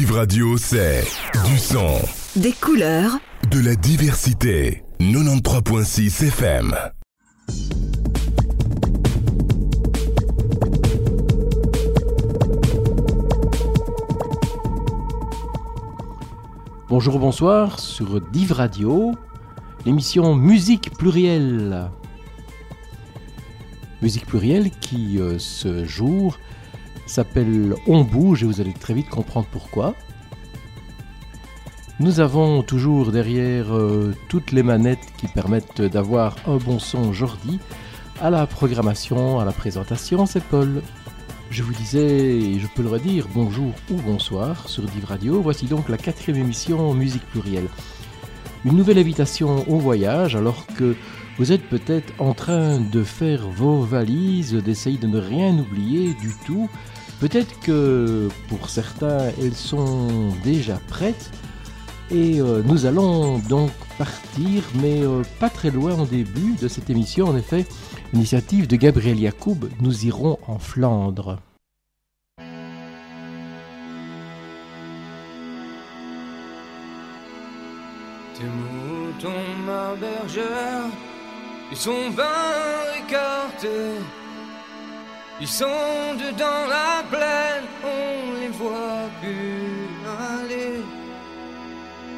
Div Radio, c'est du son, Des couleurs, de la diversité. 93.6 FM. Bonjour, bonsoir sur Div Radio, l'émission Musique plurielle. Musique plurielle qui, euh, ce jour, s'appelle On bouge et vous allez très vite comprendre pourquoi. Nous avons toujours derrière euh, toutes les manettes qui permettent d'avoir un bon son aujourd'hui. À la programmation, à la présentation, c'est Paul. Je vous disais, et je peux le redire, bonjour ou bonsoir sur Div Radio. Voici donc la quatrième émission Musique plurielle. Une nouvelle invitation au voyage alors que vous êtes peut-être en train de faire vos valises, d'essayer de ne rien oublier du tout. Peut-être que pour certains, elles sont déjà prêtes. Et euh, nous allons donc partir, mais euh, pas très loin au début de cette émission. En effet, initiative de Gabriel Yacoub, nous irons en Flandre. Tes moutons, ma bergère, ils sont bien écartés. Ils sont dedans la plaine, on les voit plus aller.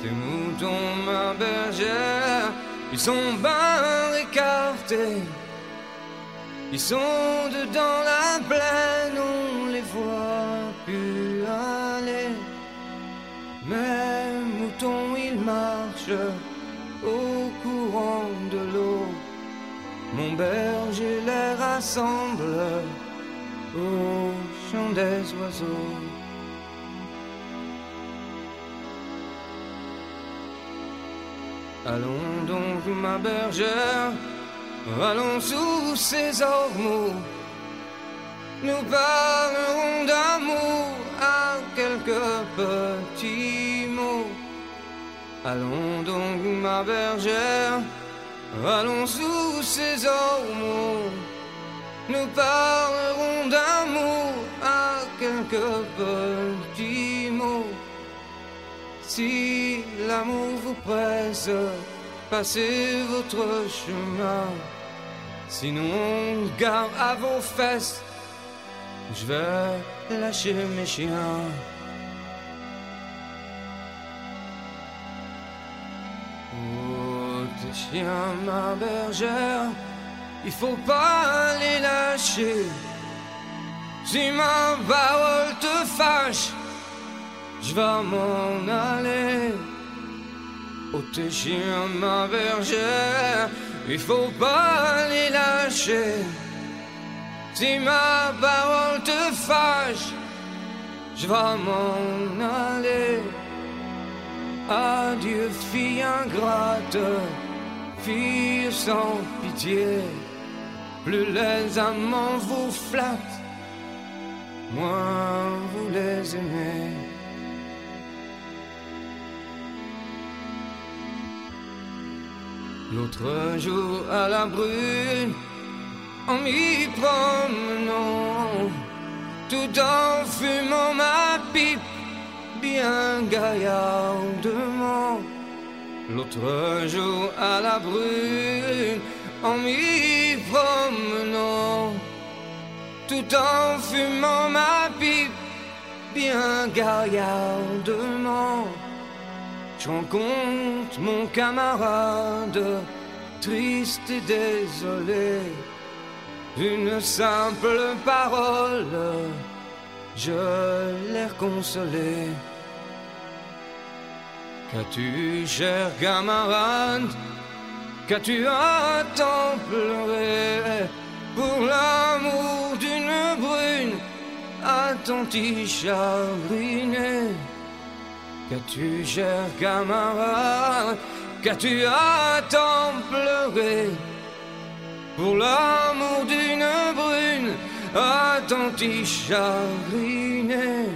Tes moutons, ma bergère, ils sont bien écartés. Ils sont dedans la plaine, on les voit plus aller. Mes moutons, ils marchent au courant de l'eau. Mon berger les rassemble au chant des oiseaux. Allons donc, ma bergère, allons sous ces ormeaux. Nous parlerons d'amour à quelques petits mots. Allons donc, ma bergère, allons sous ces ormeaux. Nous parlerons d'amour à quelques petits mots. Si l'amour vous presse, passez votre chemin. Sinon, gare à vos fesses, je vais lâcher mes chiens. Oh, tes chiens, ma bergère, il faut pas les lâcher. Si ma parole te fâche, je vais m'en aller. Tes chiens, ma bergère, il faut pas les lâcher. Si ma parole te fâche, je vais m'en aller. Adieu, fille ingrate, fille sans pitié. Plus les amants vous flattent, moins vous les aimez. L'autre jour à la brune, en m'y promenant, tout en fumant ma pipe, bien gaillardement. L'autre jour à la brune, en m'y promenant, tout en fumant ma pipe, bien gaillardement. Je rencontre mon camarade, triste et désolé, d'une simple parole, je l'ai consolé. Qu'as-tu, cher camarade, qu'as-tu à pleurer pour l'amour d'une brune, à tant t'y chagriner? Qu'as-tu, cher camarade, qu'as-tu à pleurer pour l'amour d'une brune, à tant t'y chagriner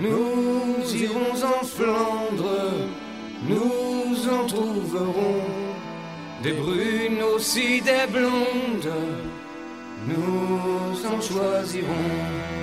Nous irons en Flandre, nous en trouverons des brunes aussi des blondes, nous en choisirons.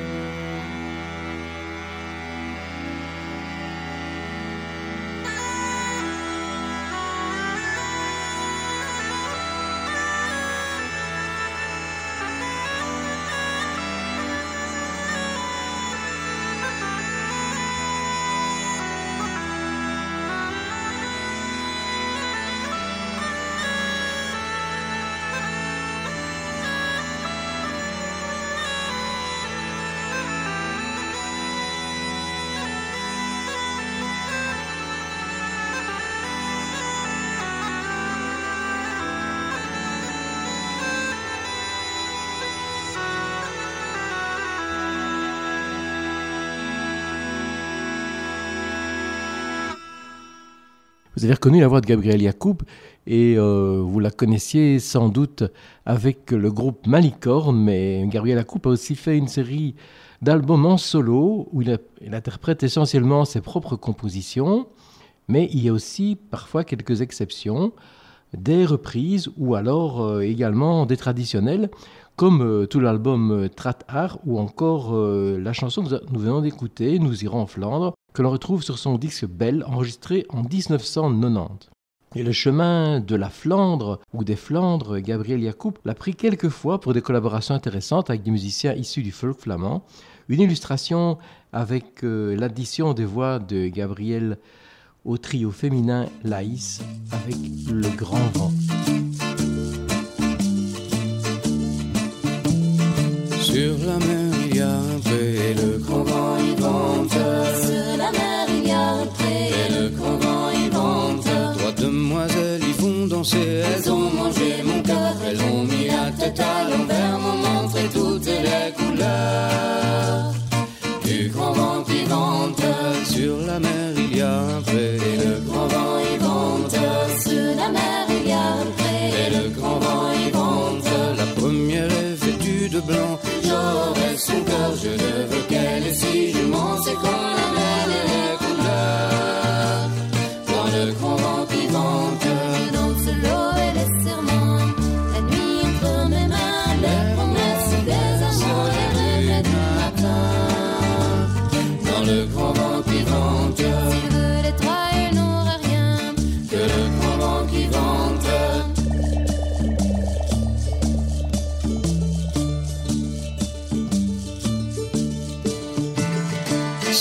Vous avez reconnu la voix de Gabriel Yacoub et euh, vous la connaissiez sans doute avec le groupe Malicorne, mais Gabriel Yacoub a aussi fait une série d'albums en solo où il, interprète essentiellement ses propres compositions, mais il y a aussi parfois quelques exceptions, des reprises ou alors euh, également des traditionnels, comme euh, tout l'album Trat Art ou encore la chanson que nous venons d'écouter, Nous irons en Flandre, que l'on retrouve sur son disque Belle, enregistré en 1990. Et le chemin de la Flandre ou des Flandres, Gabriel Yacoub l'a pris quelques fois pour des collaborations intéressantes avec des musiciens issus du folk flamand. Une illustration avec euh, l'addition des voix de Gabriel au trio féminin Laïs avec le grand vent. Sur la mer, il y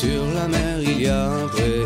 Sur la mer, il y a un pré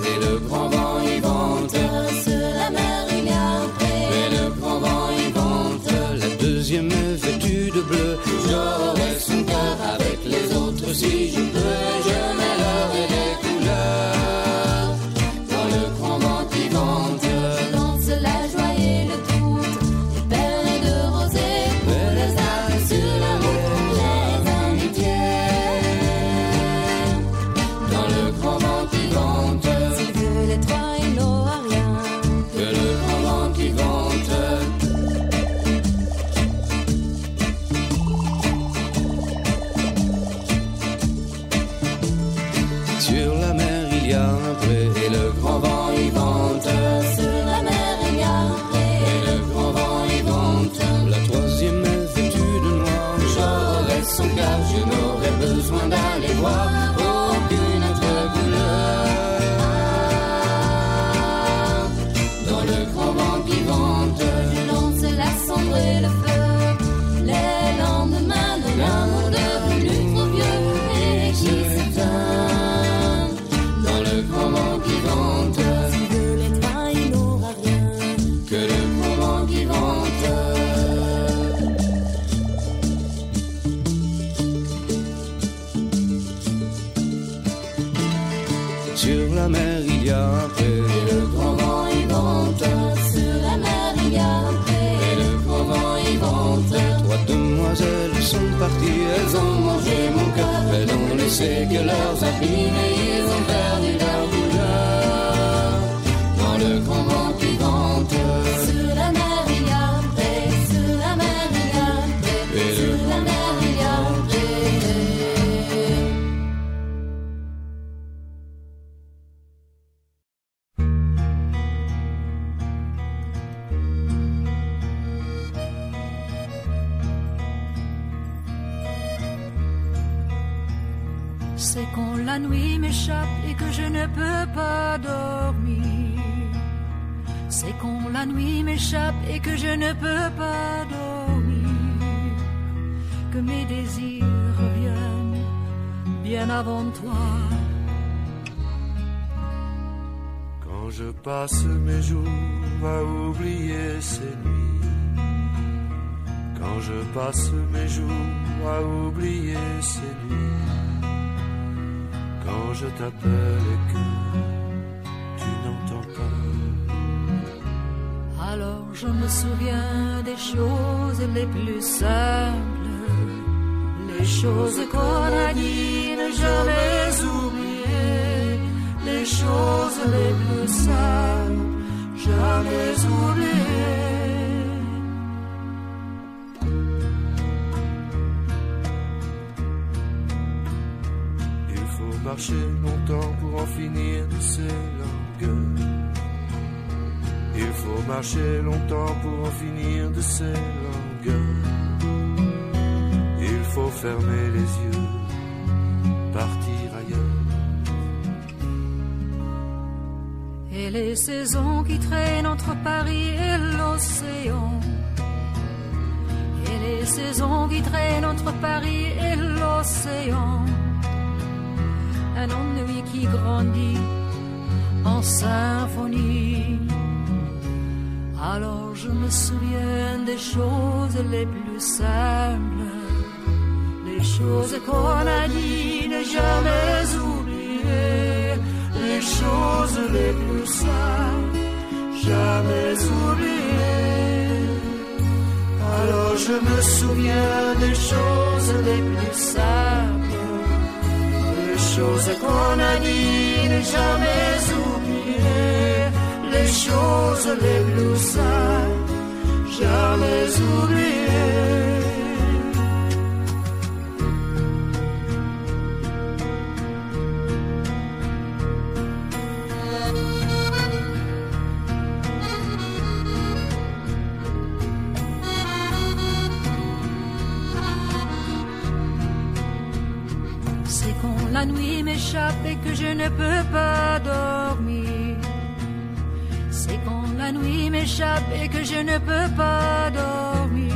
passe passe mes jours à oublier ces nuits. Quand je t'appelle et que tu n'entends pas. Alors je me souviens des choses les plus simples. Les choses qu'on a dit jamais oublier les choses les plus simples, jamais oublié. Il faut marcher longtemps pour en finir de ces langueurs. Il faut marcher longtemps pour en finir de ces langueurs. Il faut fermer les yeux, partir ailleurs. Et les saisons qui traînent entre Paris et l'océan. Et les saisons qui traînent entre Paris et l'océan. Grandit en symphonie. Alors je me souviens des choses les plus simples, les choses qu'on a dit, ne jamais oublier, les choses les plus simples, jamais oublier. Alors je me souviens des choses les plus simples, les choses qu'on a dit, ne jamais oublier, les choses les plus simples, jamais oublier. Et que je ne peux pas dormir. C'est quand la nuit m'échappe et que je ne peux pas dormir.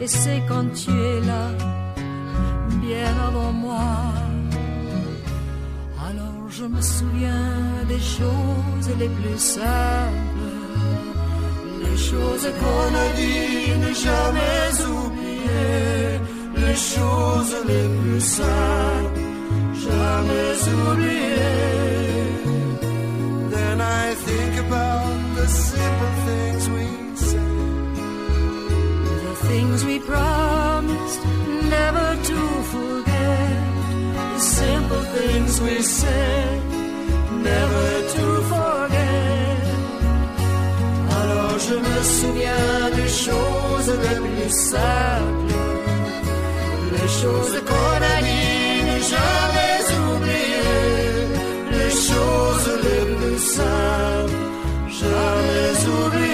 Et c'est quand tu es là, bien avant moi. Alors je me souviens des choses les plus simples. Les choses qu'on a dit, ne jamais oublier. Les choses les plus simples, jamais oublier. Then I think about the simple things we say. The things we promised never to forget. The simple things we said, never to forget. Alors je me souviens des choses les plus simples. Les choses qu'on a dit, jamais plus simples, jamais oublier.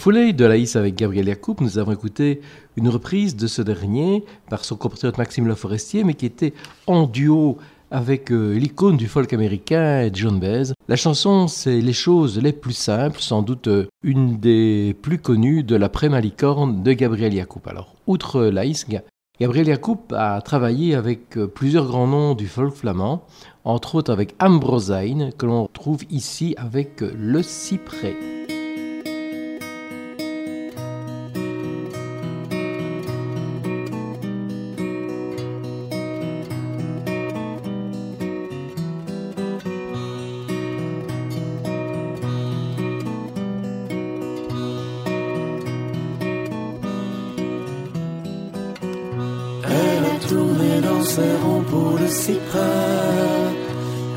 Foulée de Laïs avec Gabriel Yacoub, nous avons écouté une reprise de ce dernier par son compatriote Maxime Laforestier, mais qui était en duo avec euh, l'icône du folk américain John Baez. La chanson, c'est Les choses les plus simples, sans doute euh, une des plus connues de l'après-malicorne de Gabriel Yacoub. Alors, outre Laïs, Gabriel Yacoub a travaillé avec euh, plusieurs grands noms du folk flamand, entre autres avec Ambrosine, que l'on trouve ici avec Le Cyprès. Ronds pour le cyprès.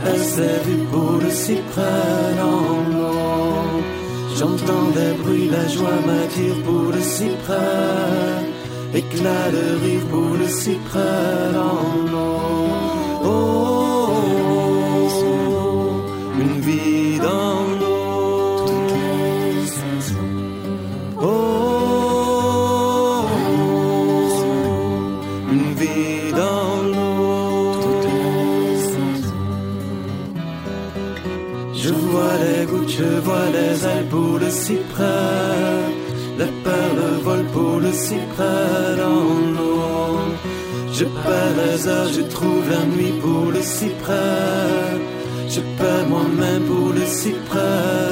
Elle s'est vue pour le cyprès l'eau. J'entends des bruits, la joie m'attire pour le cyprès. Éclat de rire pour le cyprès dans cyprès, la perle vole pour le cyprès dans l'eau. Je perds les heures, je trouve la nuit pour le cyprès, je perds moi-même pour le cyprès.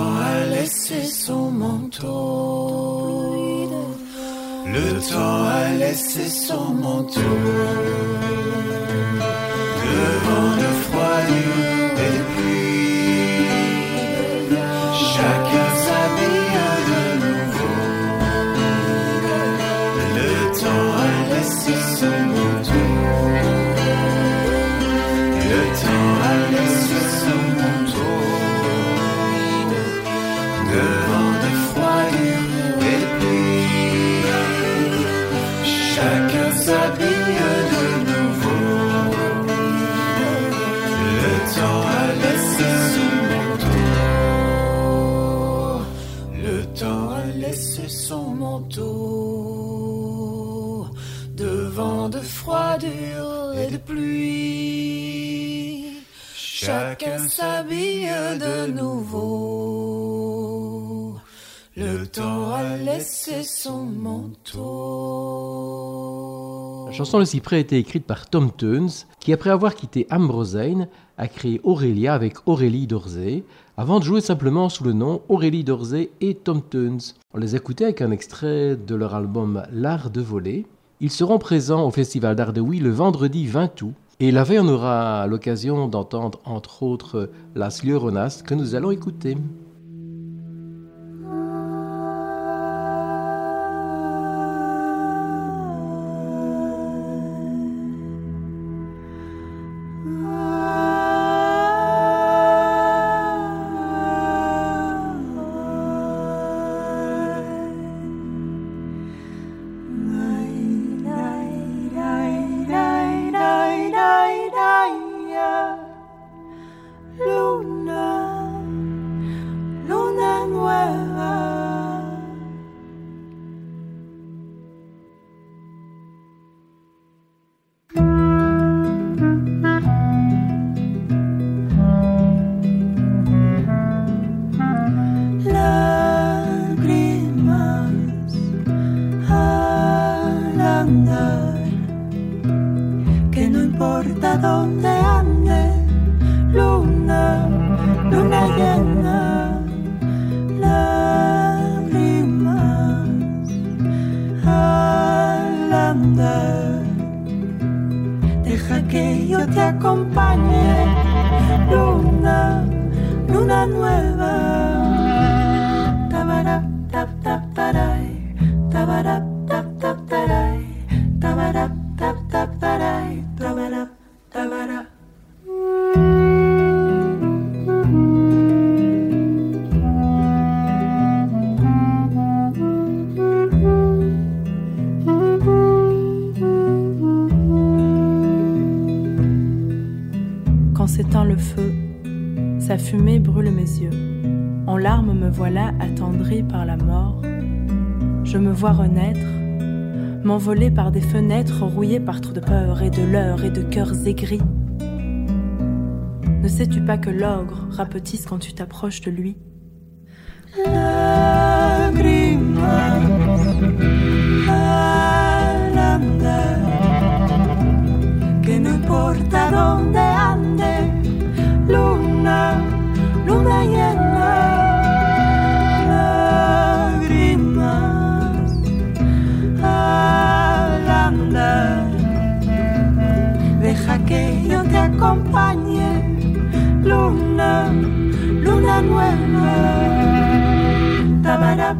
a laissé son manteau. Le temps a laissé son manteau devant le froid chanson Le Cyprès a été écrite par Tom Tunes, qui après avoir quitté Ambrosine, a créé Aurélia avec Aurélie Dorzé, avant de jouer simplement sous le nom Aurélie Dorzé et Tom Tunes. On les écoutait avec un extrait de leur album L'Art de voler. Ils seront présents au Festival d'Art de le vendredi 20 août. Et la veille, on aura l'occasion d'entendre entre autres Las Lloronas que nous allons écouter. M'envoler par des fenêtres rouillées par trop de peur et de leurre et de cœurs aigris. Ne sais-tu pas que l'ogre rapetisse quand tu t'approches de lui? Que yo te acompañe, luna, luna nueva. Tabarap,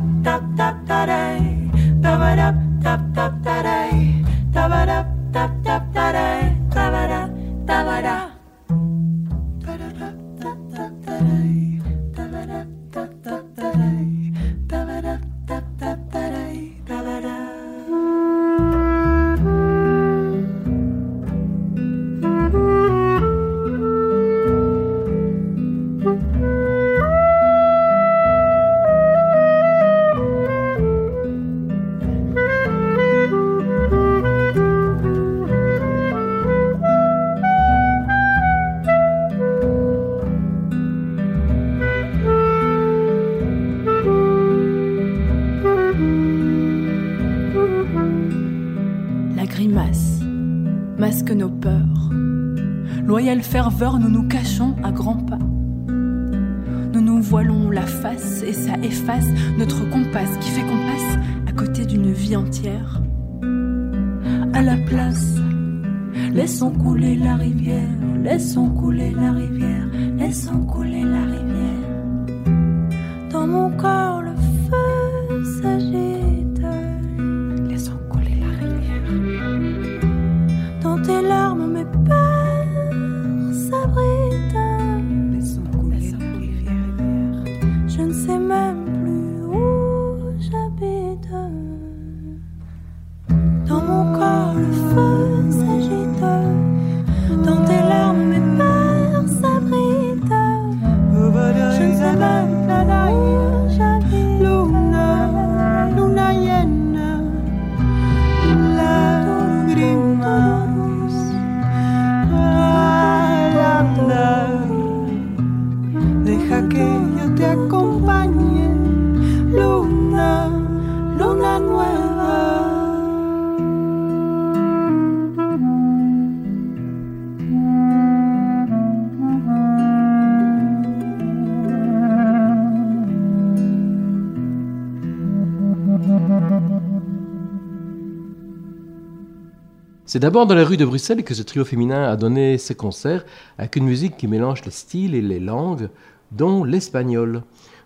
C'est d'abord dans les rues de Bruxelles que ce trio féminin a donné ses concerts avec une musique qui mélange les styles et les langues, dont l'espagnol.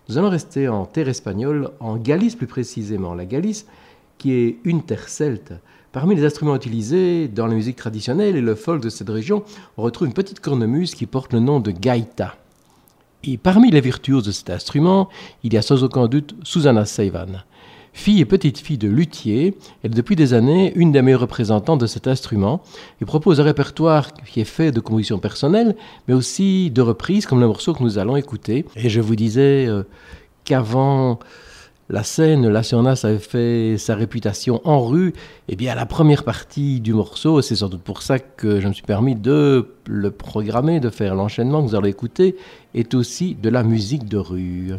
Nous allons rester en terre espagnole, en Galice plus précisément. La Galice, qui est une terre celte. Parmi les instruments utilisés dans la musique traditionnelle et le folk de cette région, on retrouve une petite cornemuse qui porte le nom de gaita. Et parmi les virtuoses de cet instrument, il y a sans aucun doute Susanna Seivan. Fille et petite-fille de luthier, elle est depuis des années une des meilleures représentantes de cet instrument et propose un répertoire qui est fait de compositions personnelles, mais aussi de reprises comme le morceau que nous allons écouter. Et je vous disais euh, qu'avant la scène, la Sionas avait fait sa réputation en rue, eh bien la première partie du morceau, c'est sans doute pour ça que je me suis permis de le programmer, de faire l'enchaînement que vous allez écouter, est aussi de la musique de rue.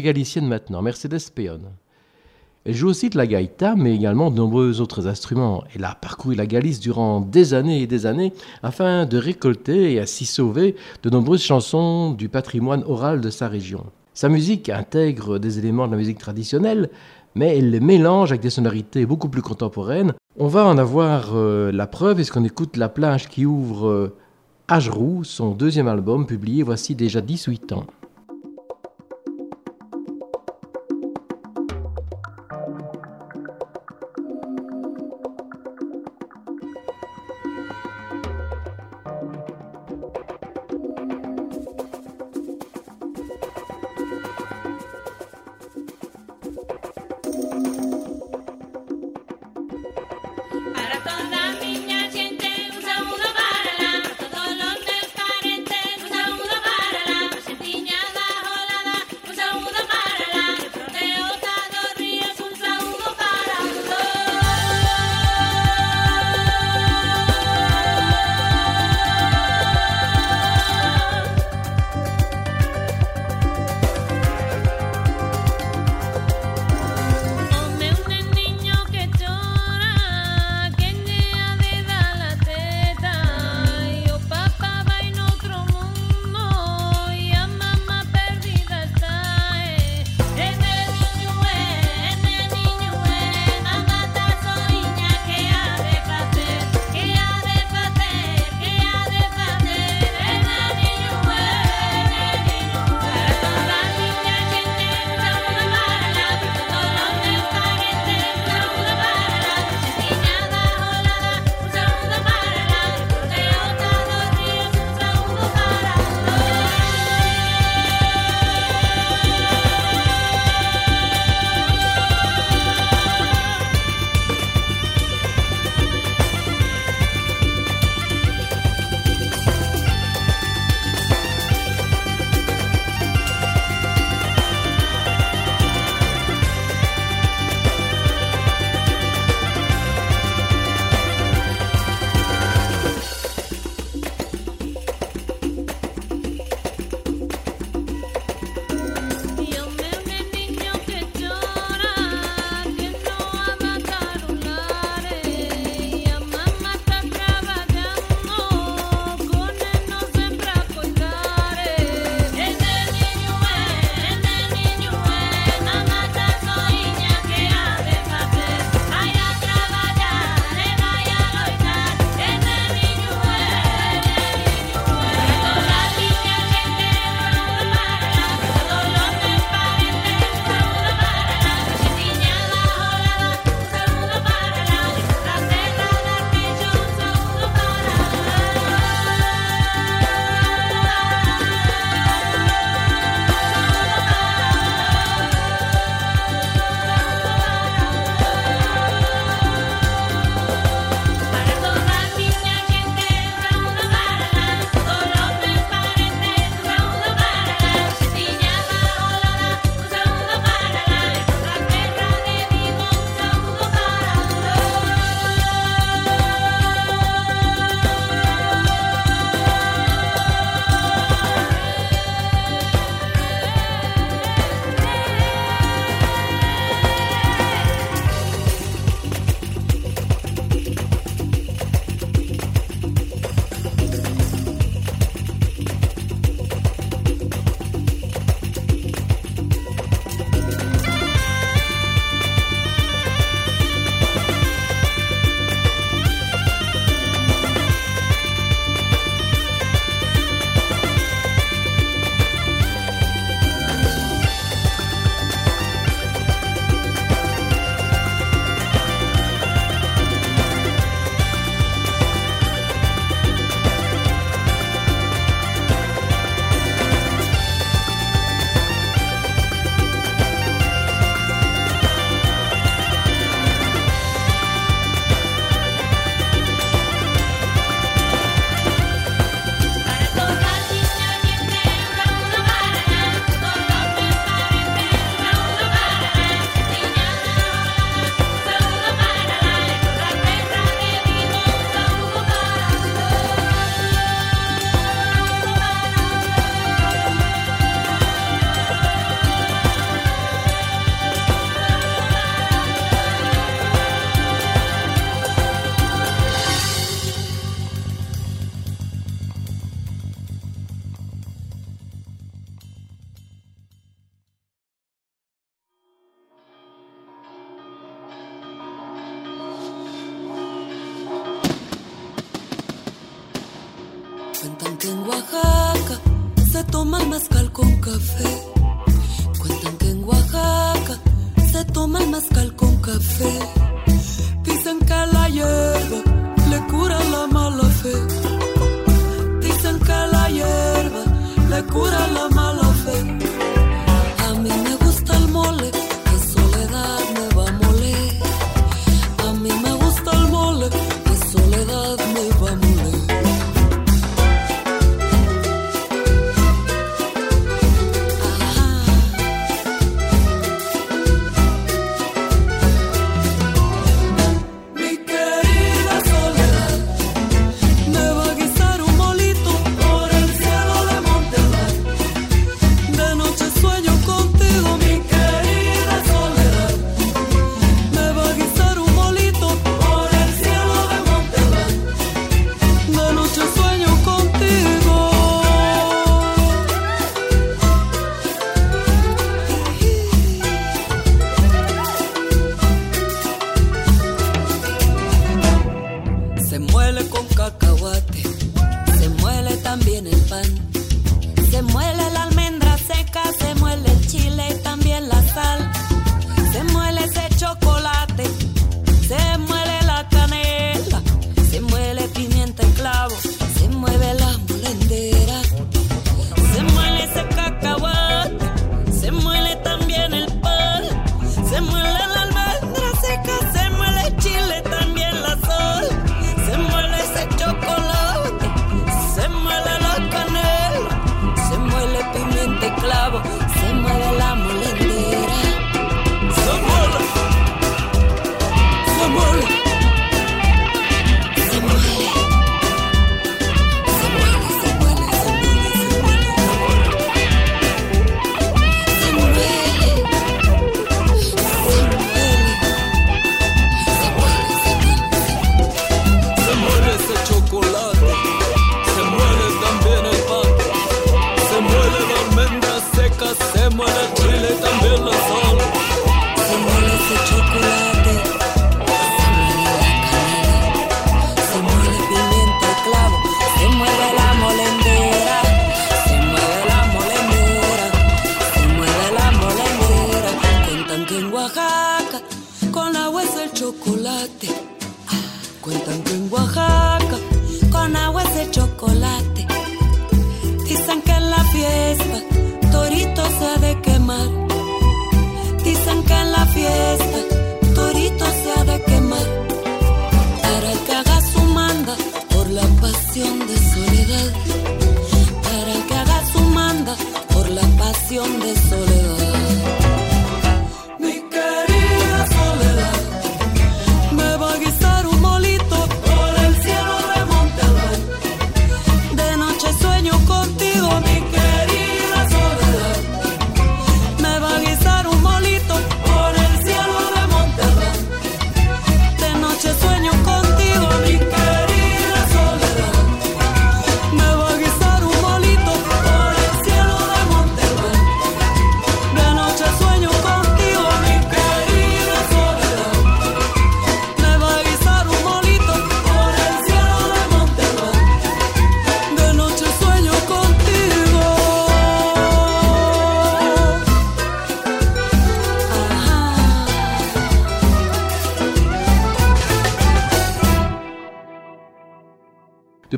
Galicienne maintenant, Mercedes Peon. Elle joue aussi de la gaïta, mais également de nombreux autres instruments. Elle a parcouru la Galice durant des années et des années afin de récolter et ainsi sauver de nombreuses chansons du patrimoine oral de sa région. Sa musique intègre des éléments de la musique traditionnelle, mais elle les mélange avec des sonorités beaucoup plus contemporaines. On va en avoir euh, la preuve puisqu'on écoute La plage qui ouvre euh, Agerou, son deuxième album publié voici déjà 18 ans.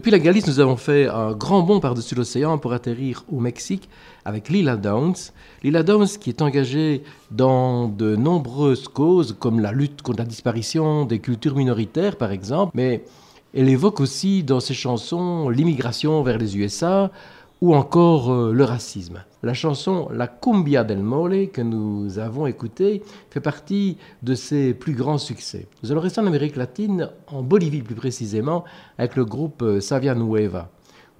Depuis la Galice, nous avons fait un grand bond par-dessus l'océan pour atterrir au Mexique avec Lila Downs. Lila Downs qui est engagée dans de nombreuses causes comme la lutte contre la disparition des cultures minoritaires par exemple, mais elle évoque aussi dans ses chansons l'immigration vers les USA, ou encore euh, le racisme. La chanson La Cumbia del Mole que nous avons écoutée fait partie de ses plus grands succès. Nous allons rester en Amérique latine, en Bolivie plus précisément, avec le groupe euh, Savia Nueva,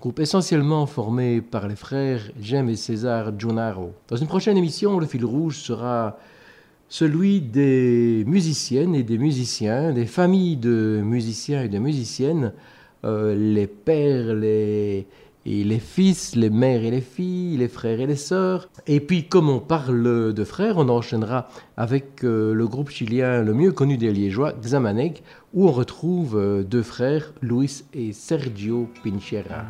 groupe essentiellement formé par les frères Jem et César Junaro. Dans une prochaine émission, le fil rouge sera celui des musiciennes et des musiciens, des familles de musiciens et de musiciennes, euh, les pères, les et les fils, les mères et les filles, les frères et les sœurs. Et puis, comme on parle de frères, on enchaînera avec euh, le groupe chilien le mieux connu des Liégeois, Xamanec, où on retrouve euh, deux frères, Luis et Sergio Pinchera.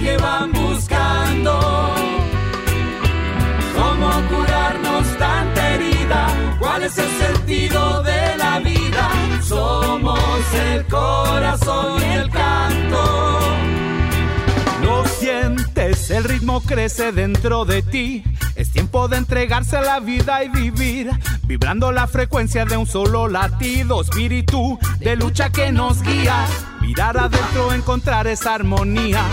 Que van buscando cómo curarnos tanta herida, cuál es el sentido de la vida. Somos el corazón y el canto. Lo sientes, el ritmo crece dentro de ti. Es tiempo de entregarse a la vida y vivir, vibrando la frecuencia de un solo latido, espíritu de lucha que nos guía. Mirar adentro, encontrar esa armonía,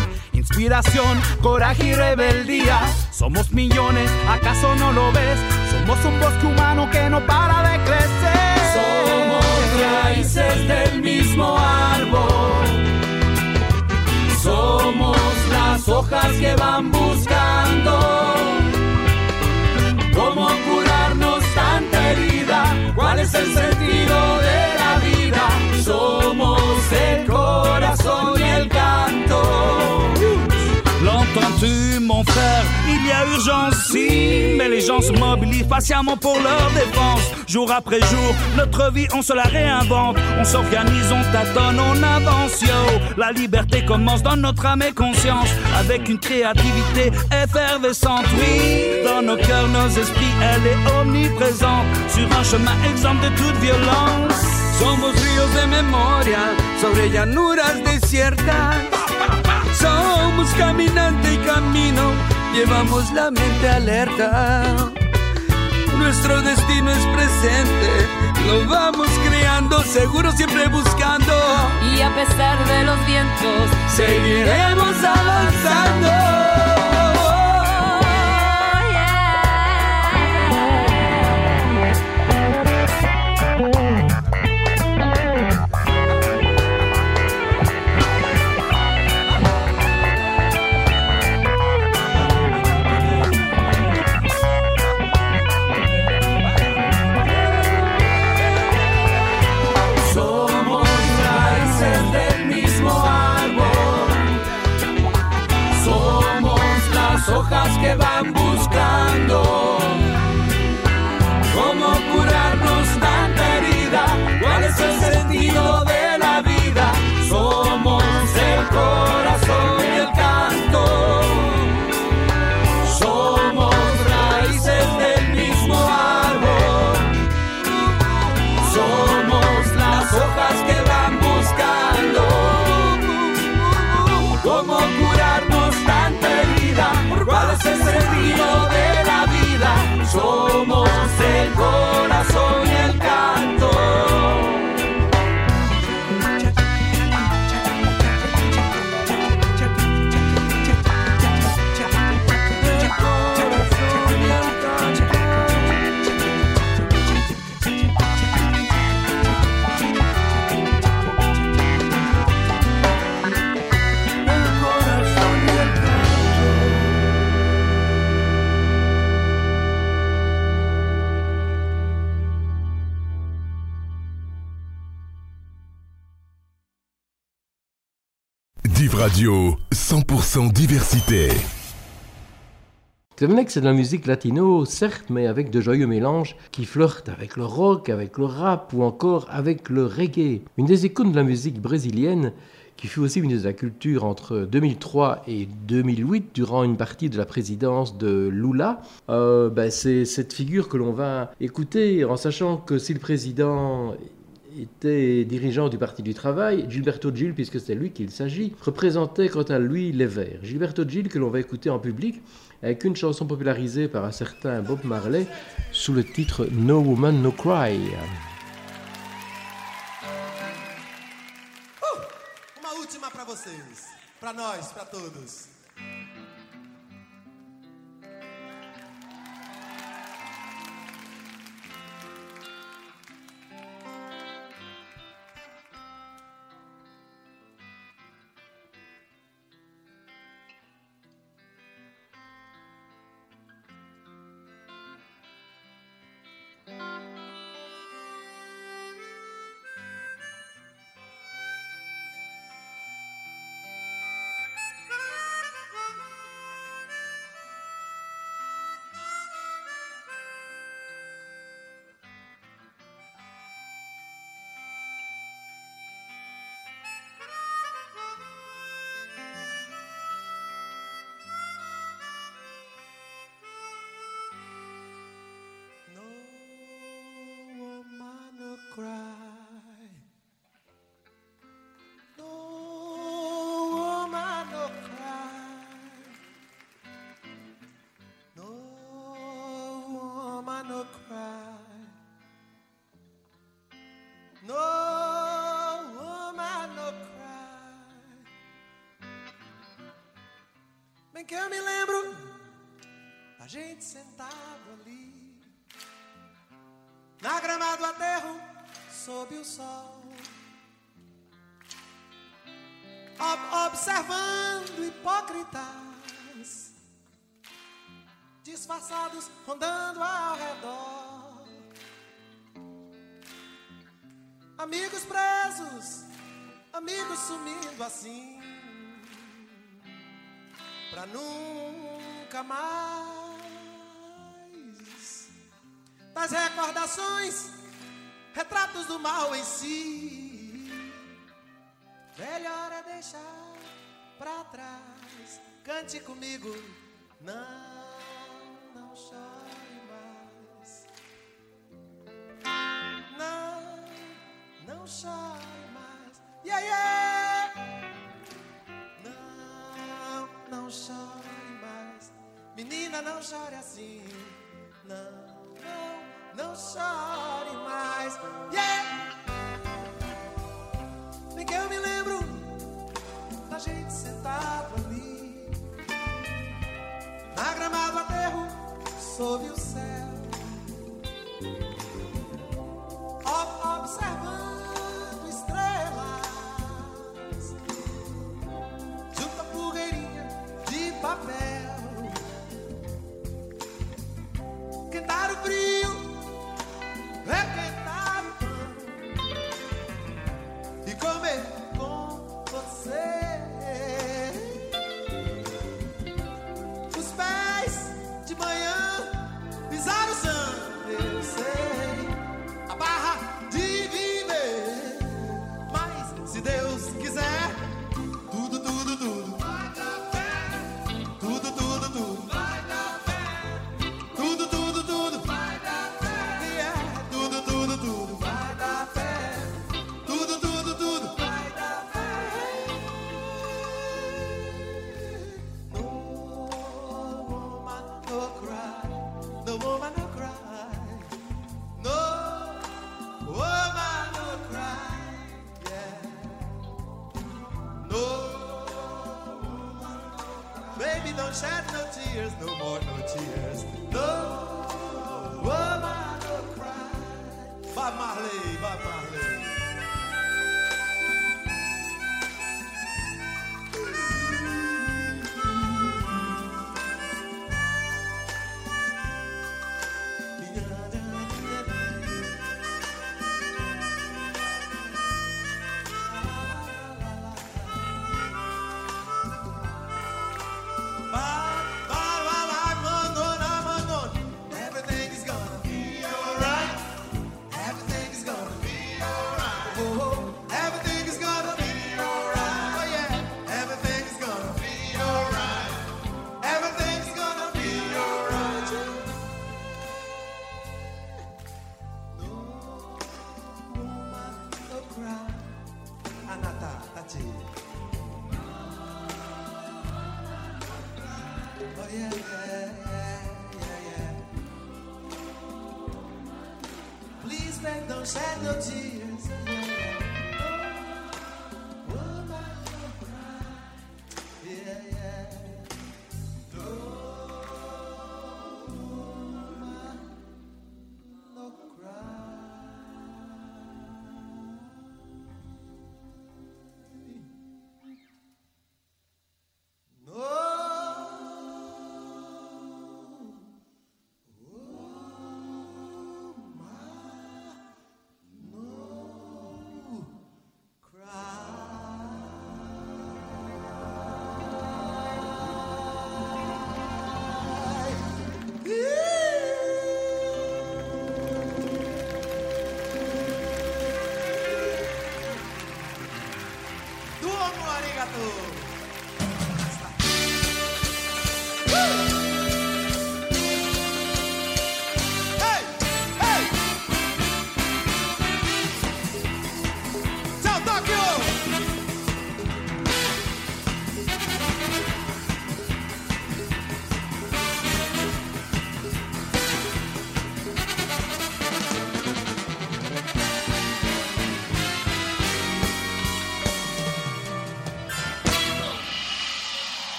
inspiración, coraje y rebeldía. Somos millones, ¿acaso no lo ves? Somos un bosque humano que no para de crecer. Somos raíces del mismo árbol. Somos las hojas que van buscando cómo curarnos tanta herida. ¿Cuál es el sentido de la vida? Somos el corazón y el canto. L'entends-tu, mon frère Il y a urgence, si, mais les gens se mobilisent patiemment pour leur défense. Jour après jour, notre vie, on se la réinvente. On s'organise, on tâtonne, on avance, yo. La liberté commence dans notre âme et conscience, avec une créativité effervescente. Oui, dans nos cœurs, nos esprits, elle est omniprésente. Sur un chemin exempt de toute violence. Somos ríos de memoria sobre llanuras desiertas. Somos caminante y camino, llevamos la mente alerta. Nuestro destino es presente, lo vamos creando, seguro siempre buscando. Y a pesar de los vientos, seguiremos avanzando. Corazón y el canto. Radio, 100% diversité. C'est vrai que c'est de la musique latino, certes, mais avec de joyeux mélanges qui flirtent avec le rock, avec le rap ou encore avec le reggae. Une des icônes de la musique brésilienne qui fut aussi une de la culture entre 2003 et 2008 durant une partie de la présidence de Lula. Euh, ben, c'est cette figure que l'on va écouter en sachant que si le président était dirigeant du Parti du Travail, Gilberto Gil, puisque c'est lui qu'il s'agit, représentait quant à lui les Verts. Gilberto Gil que l'on va écouter en public avec une chanson popularisée par un certain Bob Marley sous le titre No Woman No Cry. Todos. Bem que eu me lembro da gente sentado ali na grama do aterro sob o sol, ob observando hipócritas disfarçados rondando ao redor, amigos presos, amigos sumindo assim nunca mais. Das recordações, retratos do mal em si. Melhor é deixar pra trás. Cante comigo, não. não chore assim. Não, não, não chore mais. Yeah! Bem que eu me lembro da gente sentado ali, na gramado aterro, sob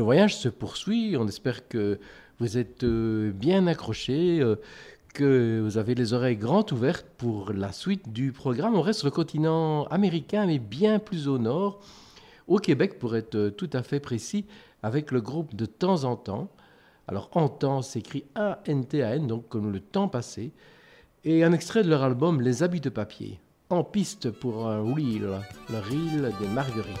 Le voyage se poursuit, on espère que vous êtes euh, bien accrochés, euh, que vous avez les oreilles grandes ouvertes pour la suite du programme. On reste sur le continent américain, mais bien plus au nord, au Québec pour être euh, tout à fait précis, avec le groupe de temps en temps. Alors en temps s'écrit A-N-T-A-N, donc comme le temps passé, et un extrait de leur album Les habits de papier. En piste pour un reel, le reel des marguerites.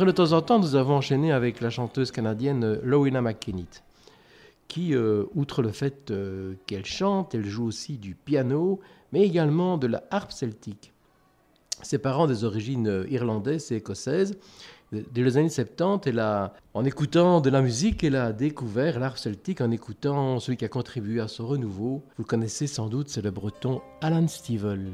De temps en temps, nous avons enchaîné avec la chanteuse canadienne Lowena McKennitt, qui, euh, outre le fait euh, qu'elle chante, elle joue aussi du piano, mais également de la harpe celtique. Ses parents des origines euh, irlandaises et écossaises. Dès les années 70, elle a, en écoutant de la musique, elle a découvert l'harpe celtique en écoutant celui qui a contribué à son renouveau. Vous le connaissez sans doute, c'est le breton Alan Stivell.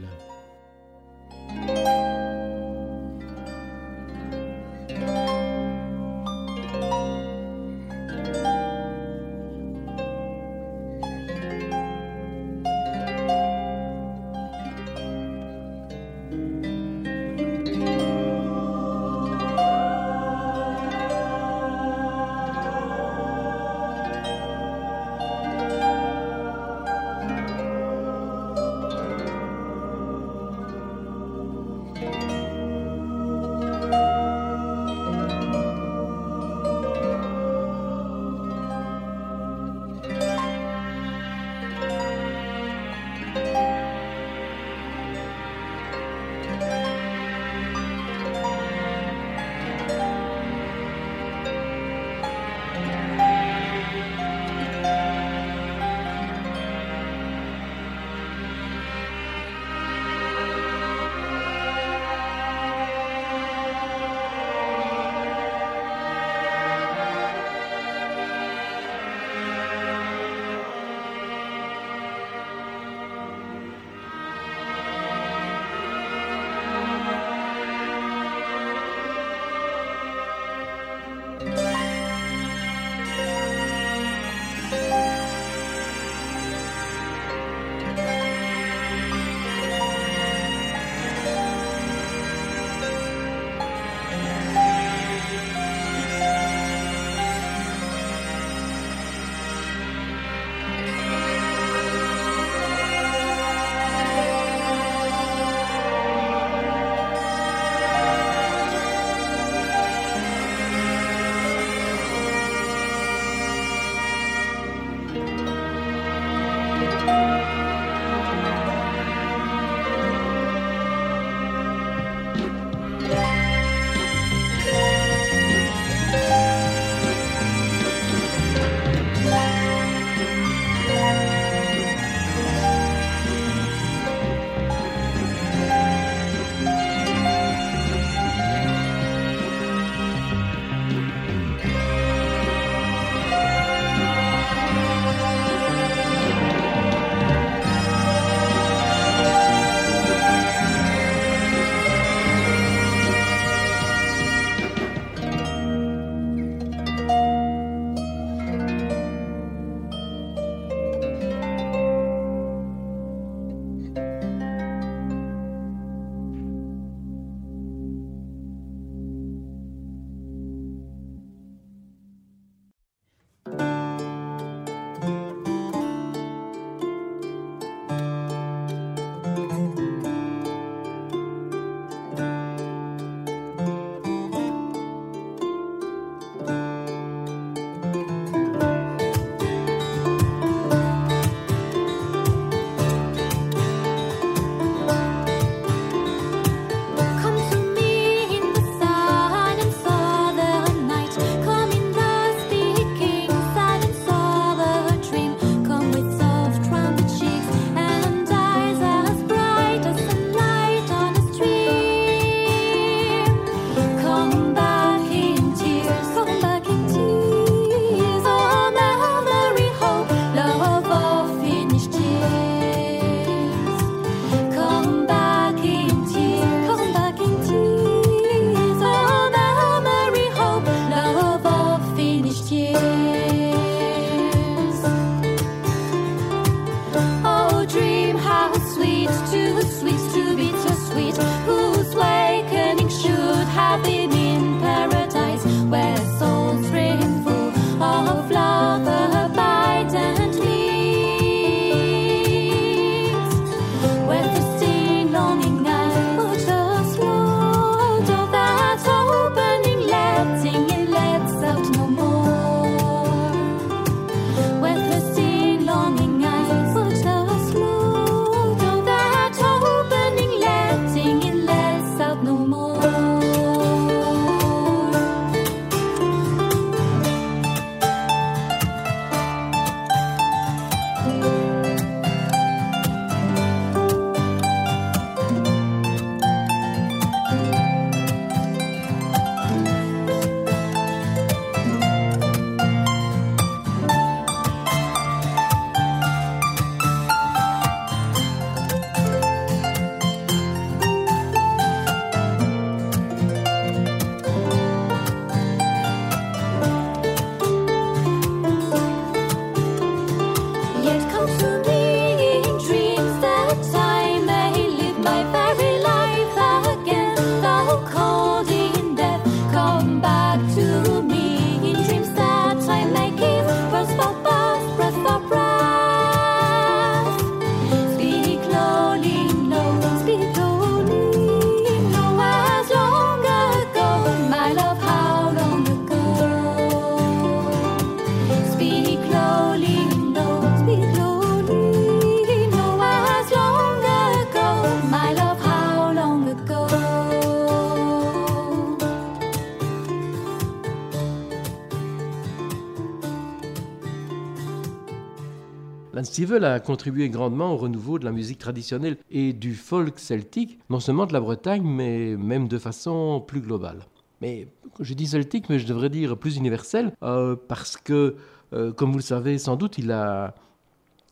A contribué grandement au renouveau de la musique traditionnelle et du folk celtique, non seulement de la Bretagne, mais même de façon plus globale. Mais je dis celtique, mais je devrais dire plus universel, euh, parce que, euh, comme vous le savez sans doute, il a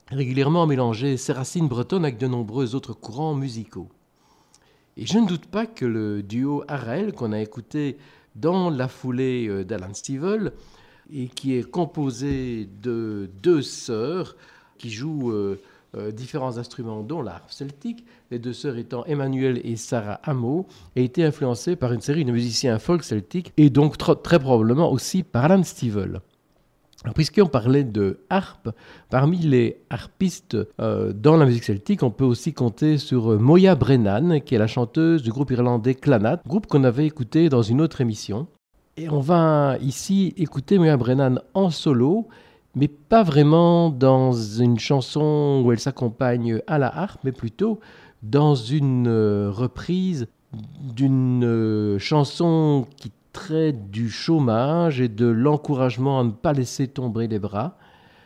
régulièrement mélangé ses racines bretonnes avec de nombreux autres courants musicaux. Et je ne doute pas que le duo Arael qu'on a écouté dans la foulée euh, d'Alan Stivell et qui est composé de deux sœurs qui jouent euh, euh, différents instruments, dont l'harpe celtique, les deux sœurs étant Emmanuel et Sarah Hameau, a été influencé par une série de musiciens folk celtiques et donc très probablement aussi par Alan Stivell. Puisqu'on parlait de harpe, parmi les harpistes euh, dans la musique celtique, on peut aussi compter sur Moya Brennan, qui est la chanteuse du groupe irlandais Clanat, groupe qu'on avait écouté dans une autre émission. Et on va ici écouter Moya Brennan en solo, mais pas vraiment dans une chanson où elle s'accompagne à la harpe, mais plutôt dans une euh, reprise d'une euh, chanson qui traite du chômage et de l'encouragement à ne pas laisser tomber les bras.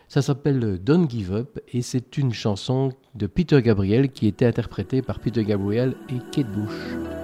Ça s'appelle Don't Give Up et c'est une chanson de Peter Gabriel qui était interprétée par Peter Gabriel et Kate Bush.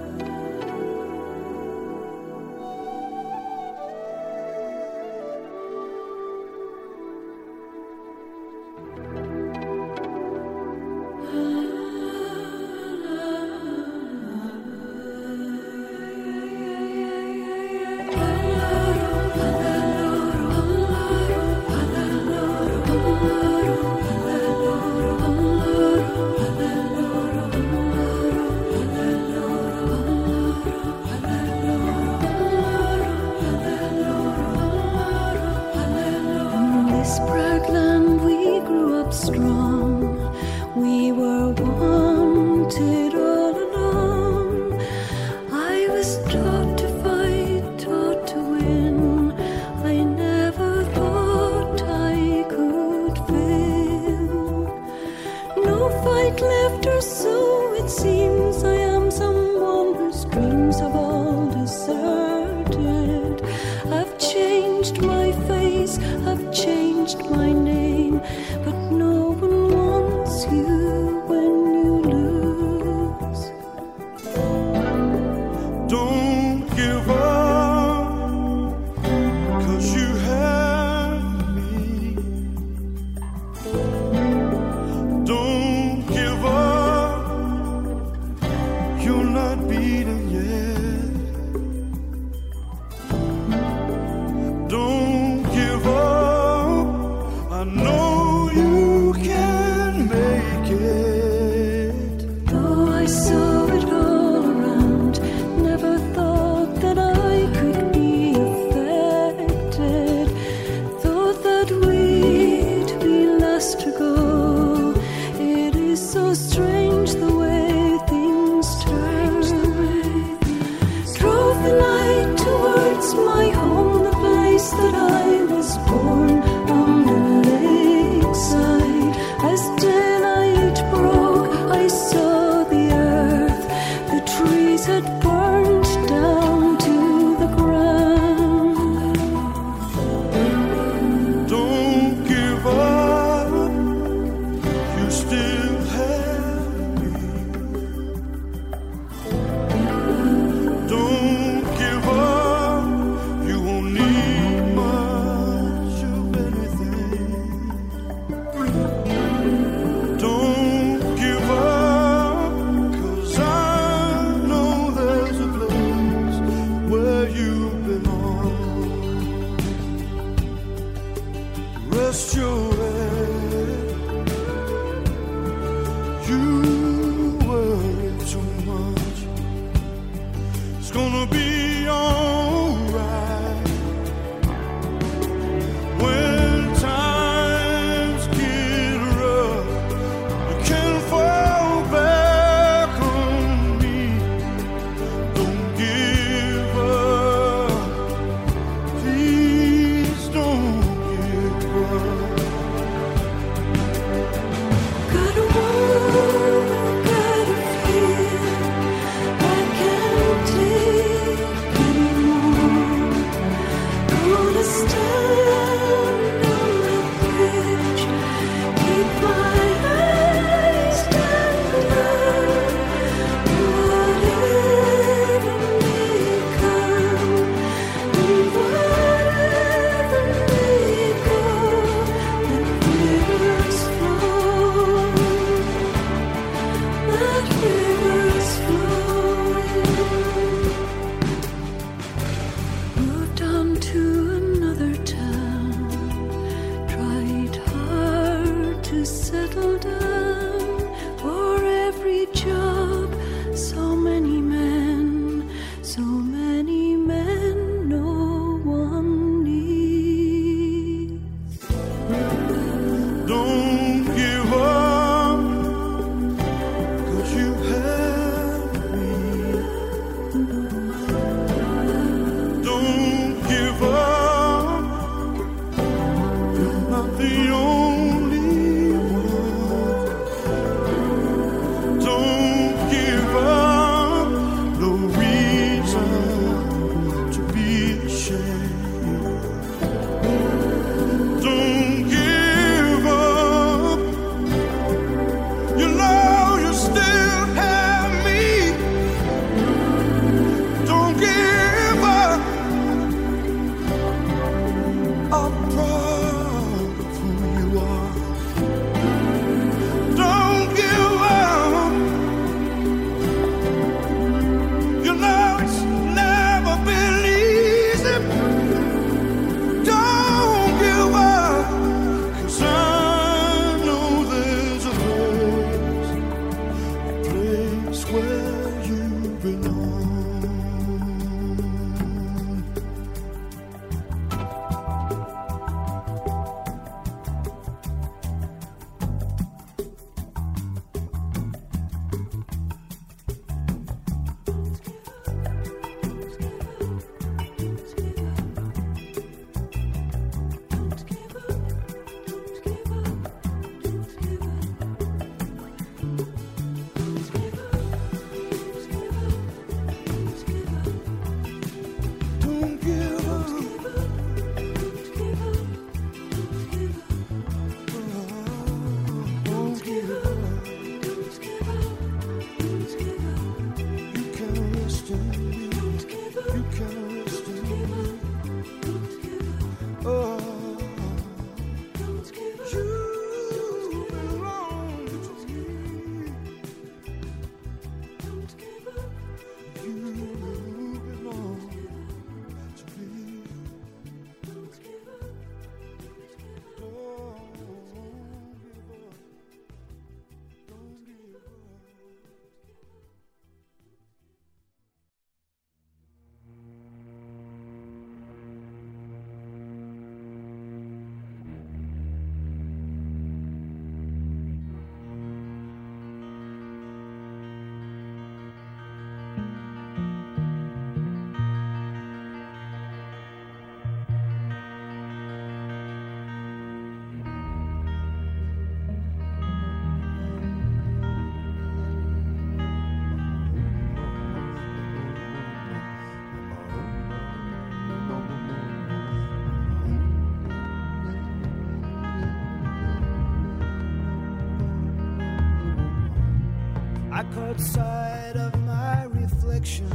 caught sight of my reflection.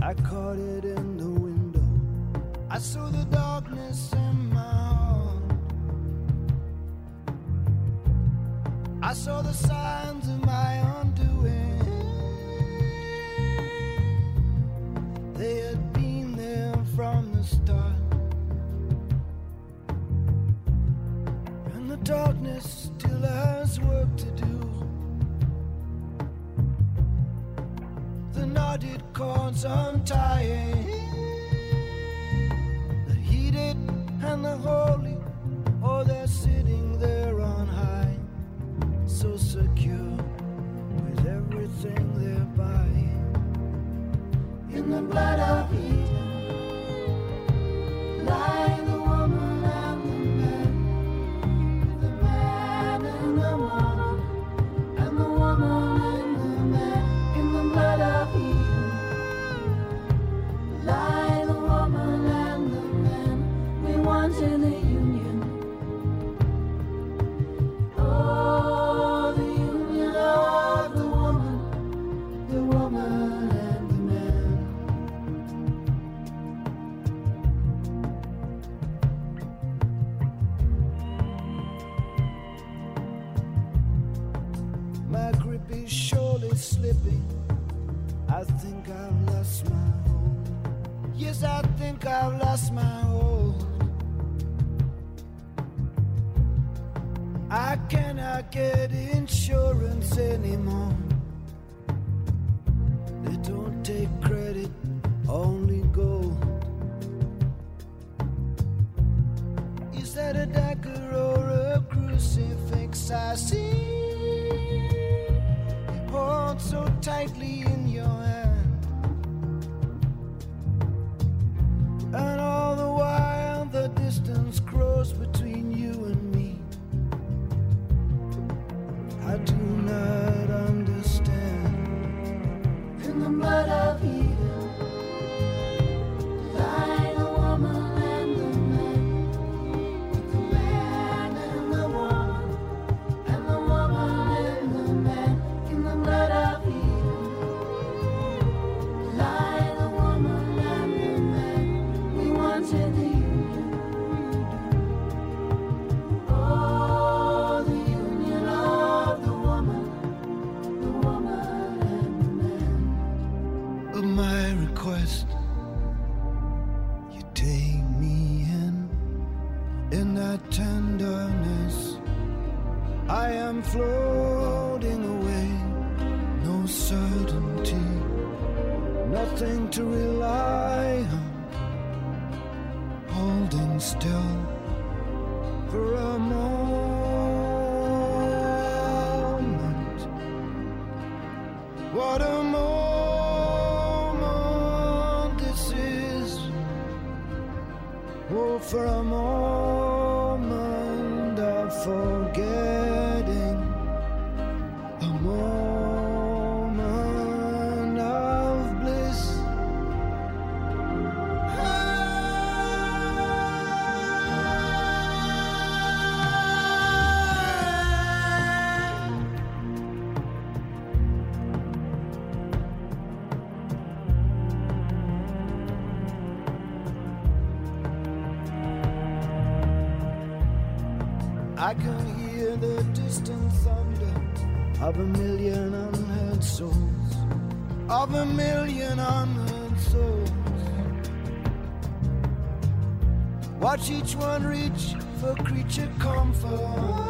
I caught it in anymore. each one reach for creature comfort.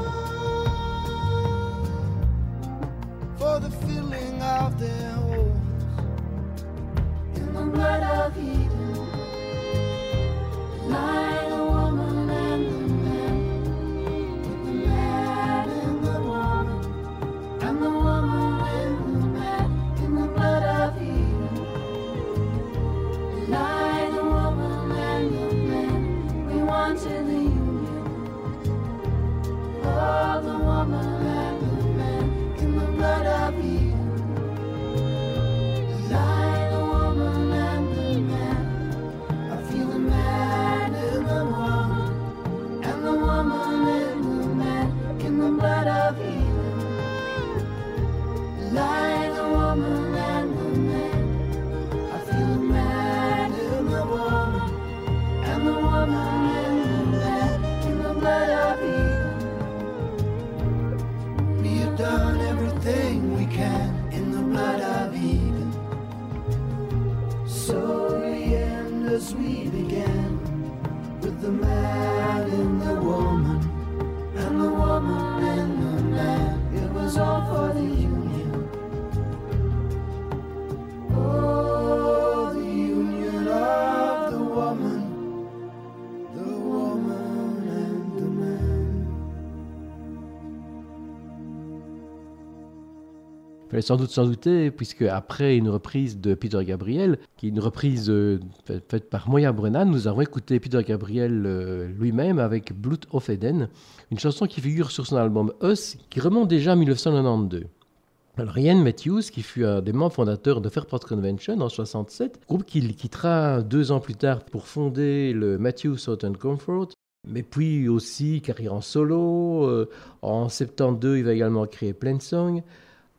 Fallait sans doute s'en douter, puisque après une reprise de Peter Gabriel, qui est une reprise euh, faite par Moya Brennan, nous avons écouté Peter Gabriel euh, lui-même avec Blood of Eden, une chanson qui figure sur son album Us, qui remonte déjà à 1992. Alors Matthews, qui fut un des membres fondateurs de Fairport Convention en 67, groupe qu'il quittera deux ans plus tard pour fonder le Matthews Southern Comfort, mais puis aussi carrière en solo. euh, en 72, il va également créer Plain Song.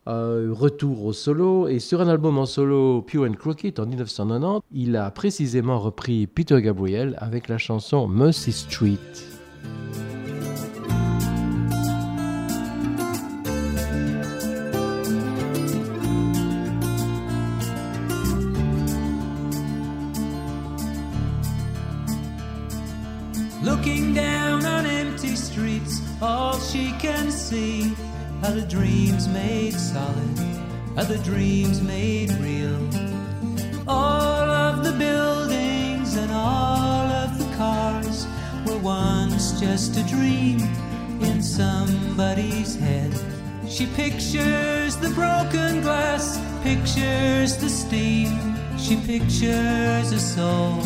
Euh, retour au solo et sur un album en solo Pure and Crooked en 1990, il a précisément repris Peter Gabriel avec la chanson Mercy Street. Looking down on empty streets, all she can see the dreams made solid, are the dreams made real. All of the buildings and all of the cars were once just a dream in somebody's head. She pictures the broken glass, pictures the steam. She pictures a soul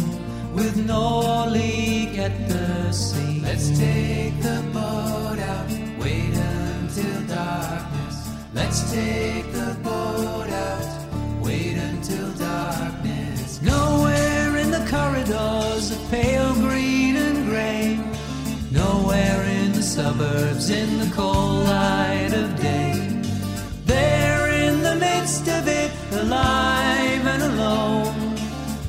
with no leak at the sea. Let's take the boat out, wait until darkness. Let's take the boat out, wait until darkness. Nowhere in the corridors of pale green and gray. Nowhere in the suburbs in the cold light of day. There in the midst of it, alive and alone.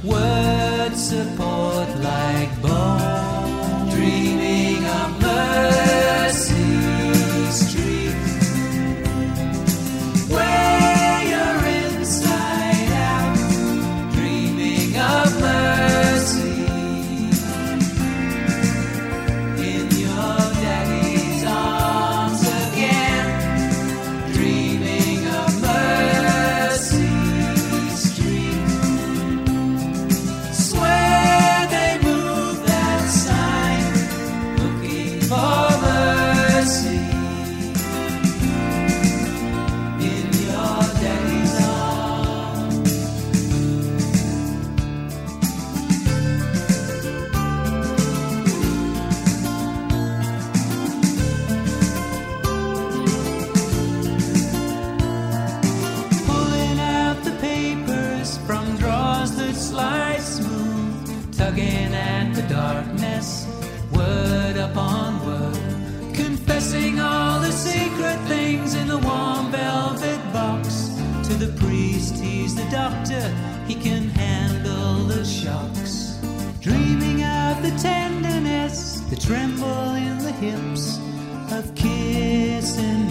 Words support like bone, dreaming of mercy priest, he's the doctor, he can handle the shocks. Dreaming of the tenderness, the tremble in the hips of kissing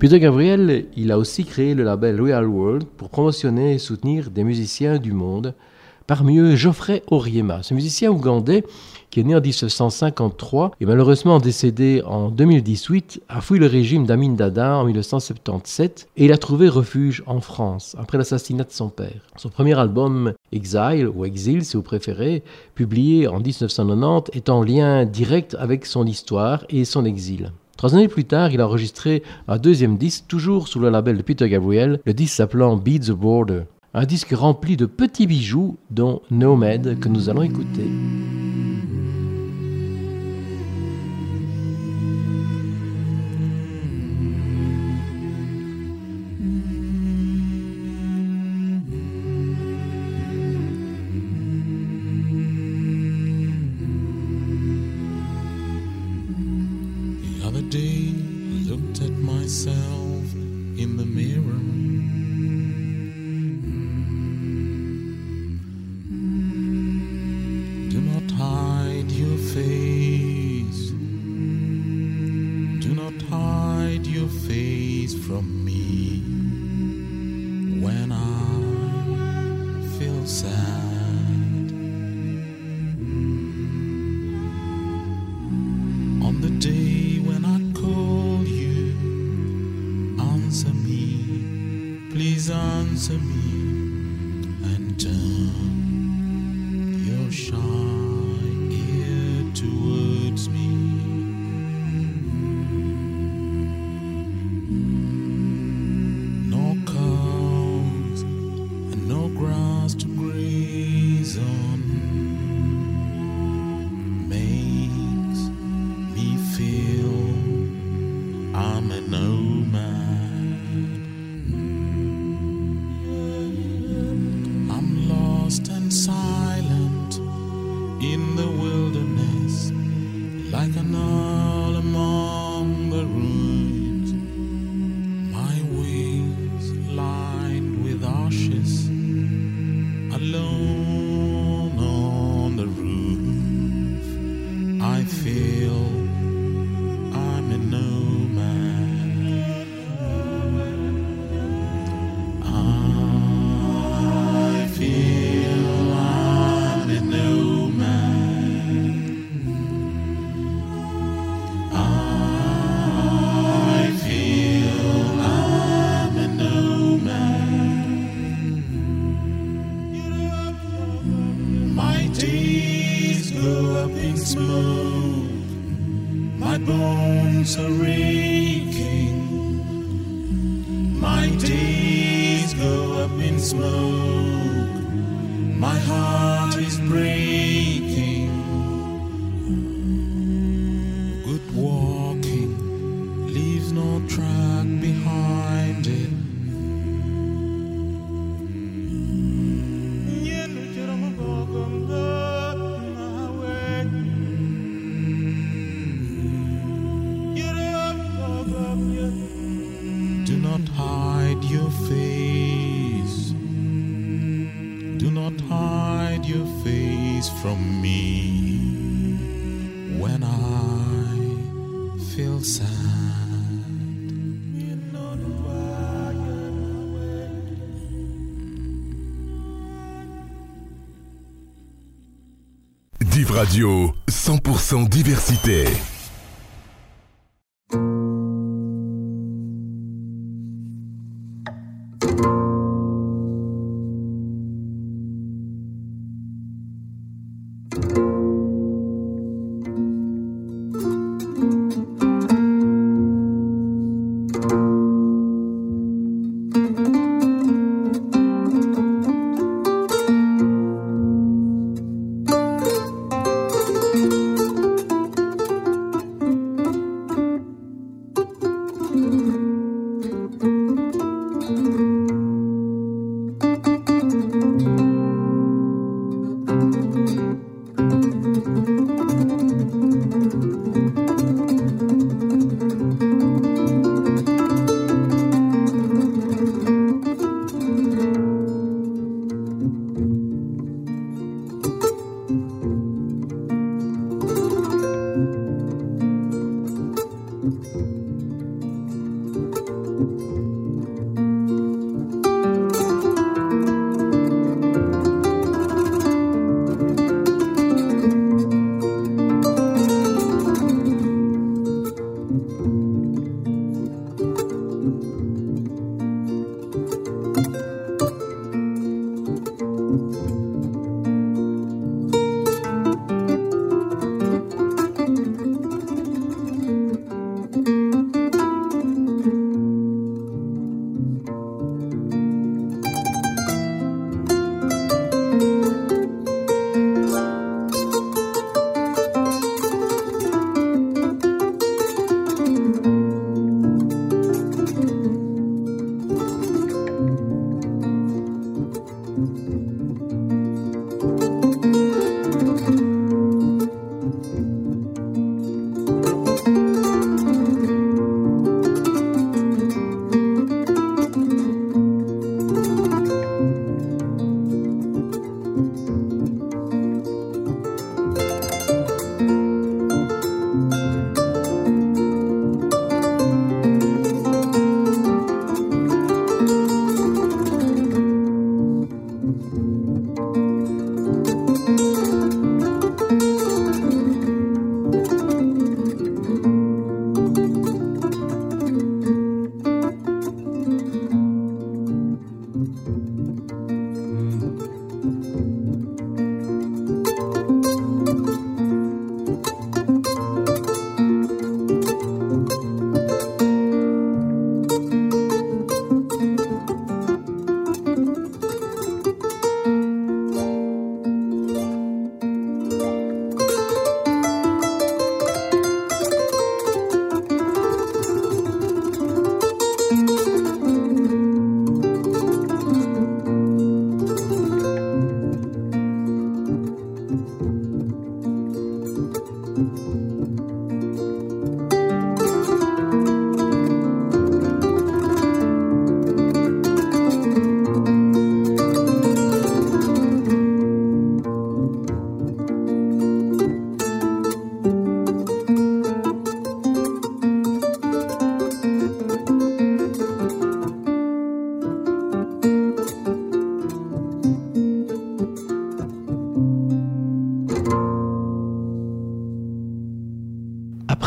Peter Gabriel, il a aussi créé le label Real World pour promotionner et soutenir des musiciens du monde, Parmi eux, Geoffrey Oriema, ce musicien ougandais qui est né en 1953 et malheureusement décédé en 2018, a fui le régime d'Amin Dada en 1977 et il a trouvé refuge en France après l'assassinat de son père. Son premier album, Exile ou Exil si vous préférez, publié en 1990, est en lien direct avec son histoire et son exil. Trois années plus tard, il a enregistré un deuxième disque, toujours sous le label de Peter Gabriel, le disque s'appelant Beat the Border. Un disque rempli de petits bijoux, dont Nomad, que nous allons écouter. waves are raking. My days go up in smoke. Radio 100% diversité.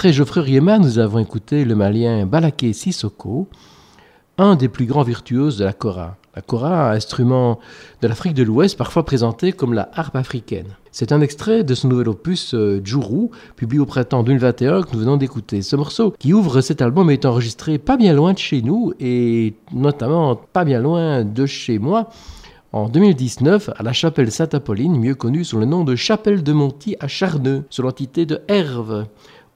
Après Geoffrey Riema, nous avons écouté le malien Balaké Sissoko, un des plus grands virtuoses de la kora. La kora, instrument de l'Afrique de l'Ouest, parfois présenté comme la harpe africaine. C'est un extrait de son nouvel opus euh, Djourou, publié au printemps 2021 que nous venons d'écouter. Ce morceau qui ouvre cet album est enregistré pas bien loin de chez nous et notamment pas bien loin de chez moi en 2019 à la chapelle Sainte-Apolline, mieux connue sous le nom de chapelle de Monty à Charneux, sur l'entité de Herve.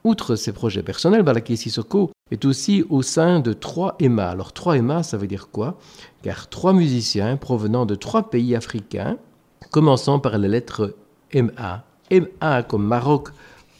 Outre ses projets personnels, Balaké Sissoko est aussi au sein de trois EMA. Alors trois EMA, ça veut dire quoi? Car trois musiciens provenant de trois pays africains, commençant par les lettres MA. MA comme Maroc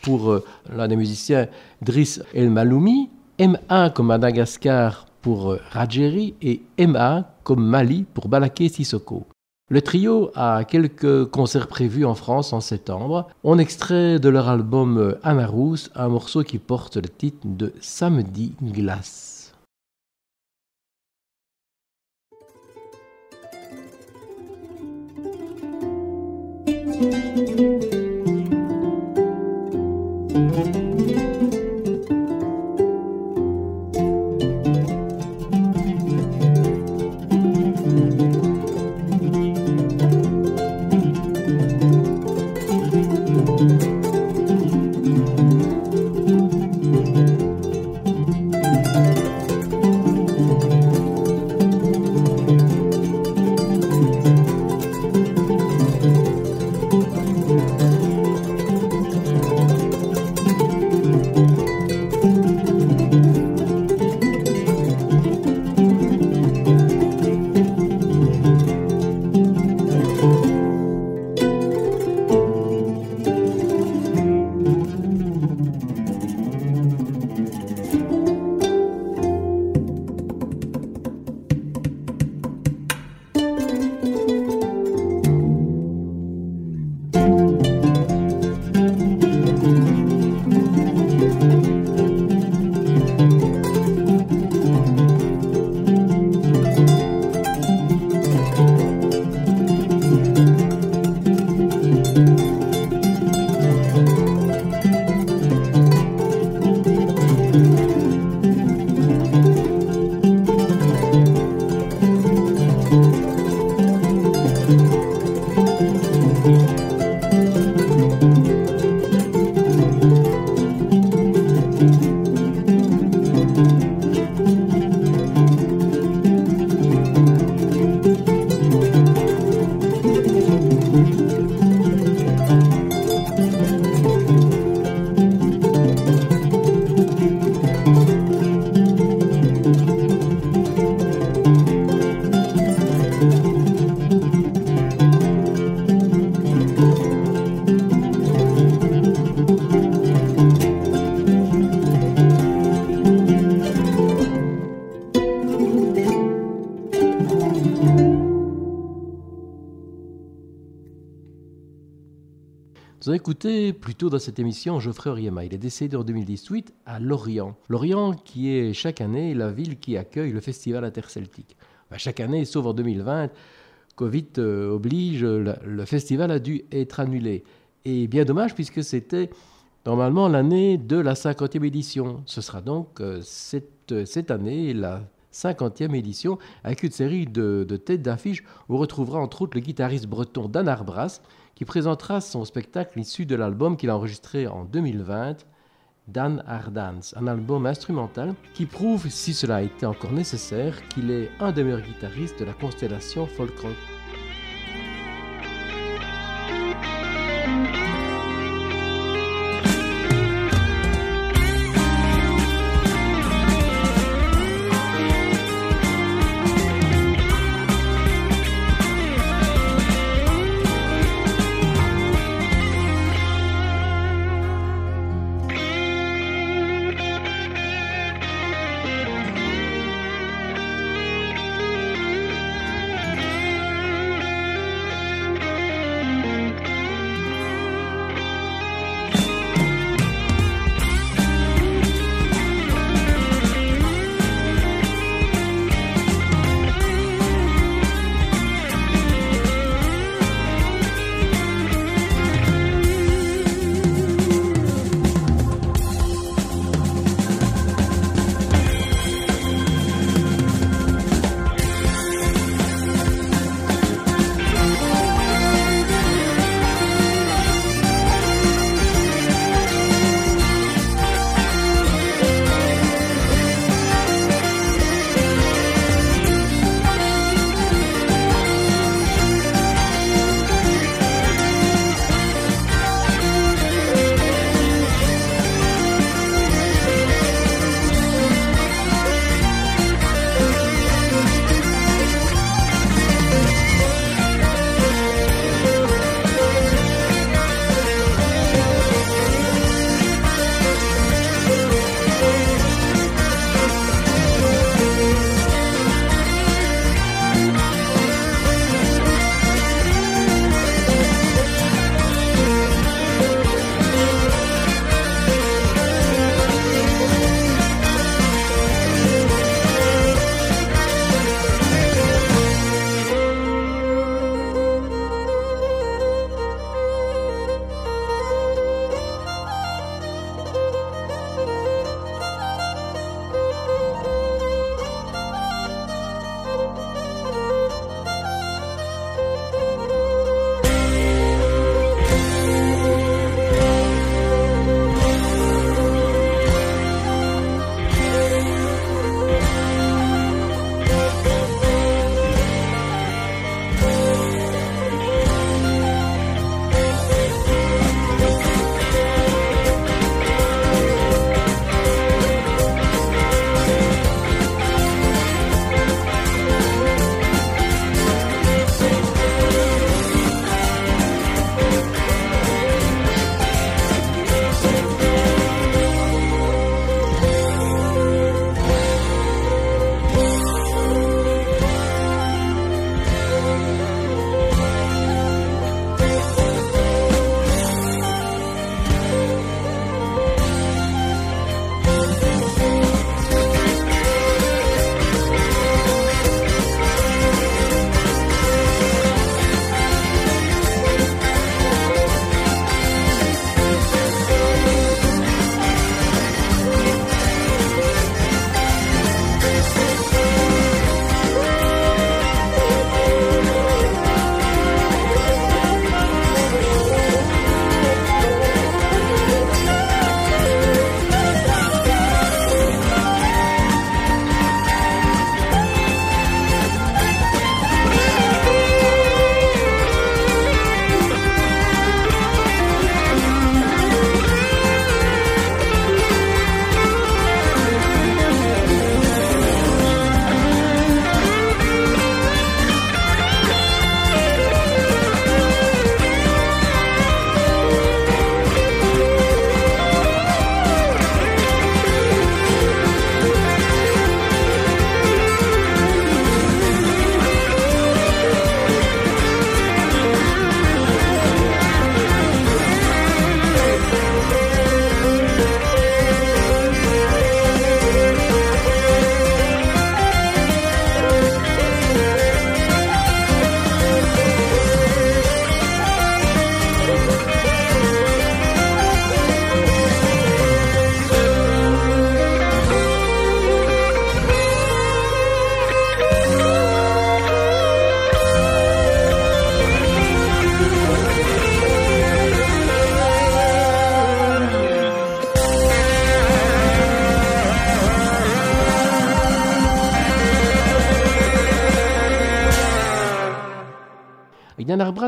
pour euh, l'un des musiciens Driss El Maloumi, MA comme Madagascar pour euh, Rajeri et MA comme Mali pour Balaké Sissoko. Le trio a quelques concerts prévus en France en septembre. On extrait de leur album Amarous un morceau qui porte le titre de Samedi Glace. Écouté plus tôt dans cette émission Geoffrey Oriema. Il est décédé en 2018 à Lorient. Lorient qui est chaque année la ville qui accueille le festival interceltique. Chaque année, sauf en 2020, Covid euh, oblige, le, festival a dû être annulé. Et bien dommage puisque c'était normalement l'année de la 50e édition. Ce sera donc euh, cette, cette année la 50e édition avec une série de, de têtes d'affiches. où On retrouvera entre autres le guitariste breton Dan Arbras qui présentera son spectacle issu de l'album qu'il a enregistré en 2020, Dan Ardans, un album instrumental qui prouve, si cela a été encore nécessaire, qu'il est un des meilleurs guitaristes de la constellation folk rock.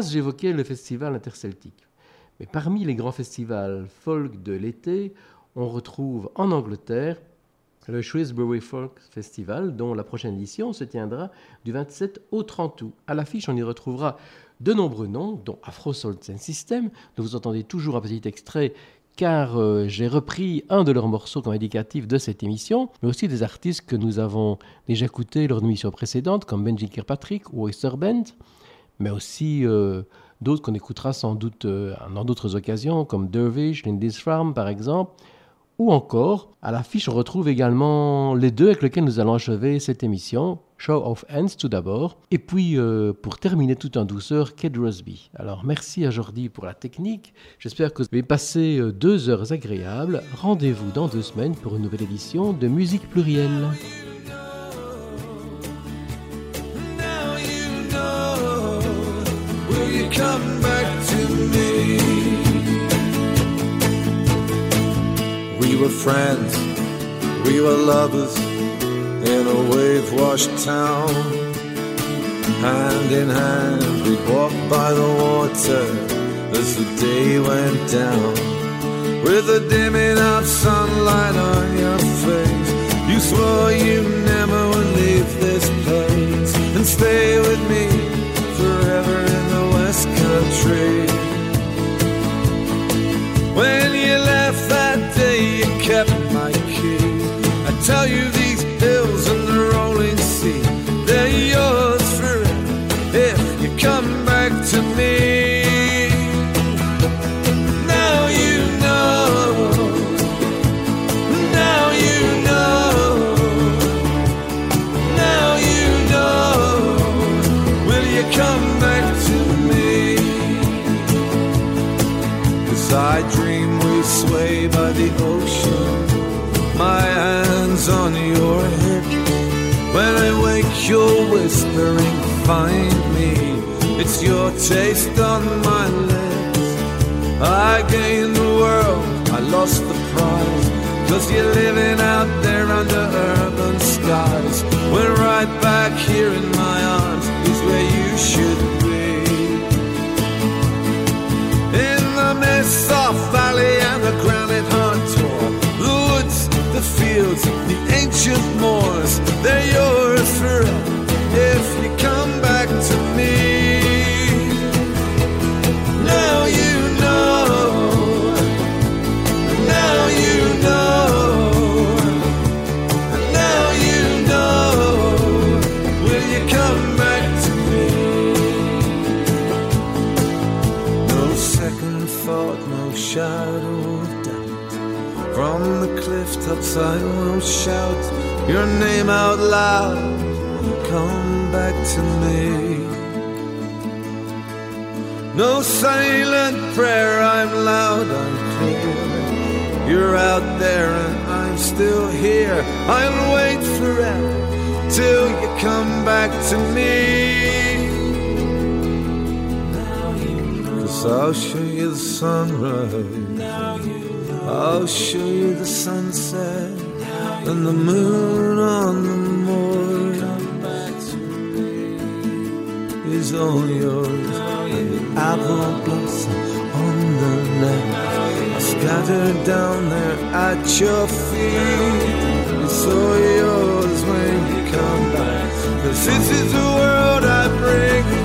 J'évoquais le festival interceltique. Mais parmi les grands festivals folk de l'été, on retrouve en Angleterre le Shrewsbury Folk Festival, dont la prochaine édition se tiendra du 27 au 30 août. À l'affiche, on y retrouvera de nombreux noms, dont Afro Soul System, dont vous entendez toujours un petit extrait car euh, j'ai repris un de leurs morceaux comme indicatif de cette émission, mais aussi des artistes que nous avons déjà écoutés lors d'émissions précédentes, comme Benji Kirkpatrick ou Oyster Band, mais aussi euh, d'autres qu'on écoutera sans doute euh, dans d'autres occasions, comme Dervish, Lindy's Farm par exemple, ou encore, à l'affiche, on retrouve également les deux avec lesquels nous allons achever cette émission. Show of Hands tout d'abord. Et puis, euh, pour terminer tout en douceur, Ked Rosby. Alors, merci à Jordi pour la technique. J'espère que vous avez passé euh, deux heures agréables. Rendez-vous dans deux semaines pour une nouvelle édition de Musique Plurielle. We were friends, we were lovers in a wave washed town. Hand in hand, we'd walk by the water as the day went down. With the dimming of sunlight on your face, you swore you never would leave this place and stay with me tell you, When I wake, you're whispering, find me. It's your taste on my lips. I gained the world, I lost the prize. Cause you're living out there under urban skies. We're right back here in my arms, is where you should be. In the Mesa Valley and the granite woods, the fields, the ancient moors, they're yours forever if you come cliff I will shout your name out loud. Come back to me. No silent prayer, I'm loud, I'm clear. You're out there and I'm still here. I'll wait forever till you come back to me. Cause I'll show you the sunrise. I'll show you the sunset and the moon on the moor is all yours. And the apple blossom on the left scattered down there at your feet. It's all yours when you come back. Cause this is the world I bring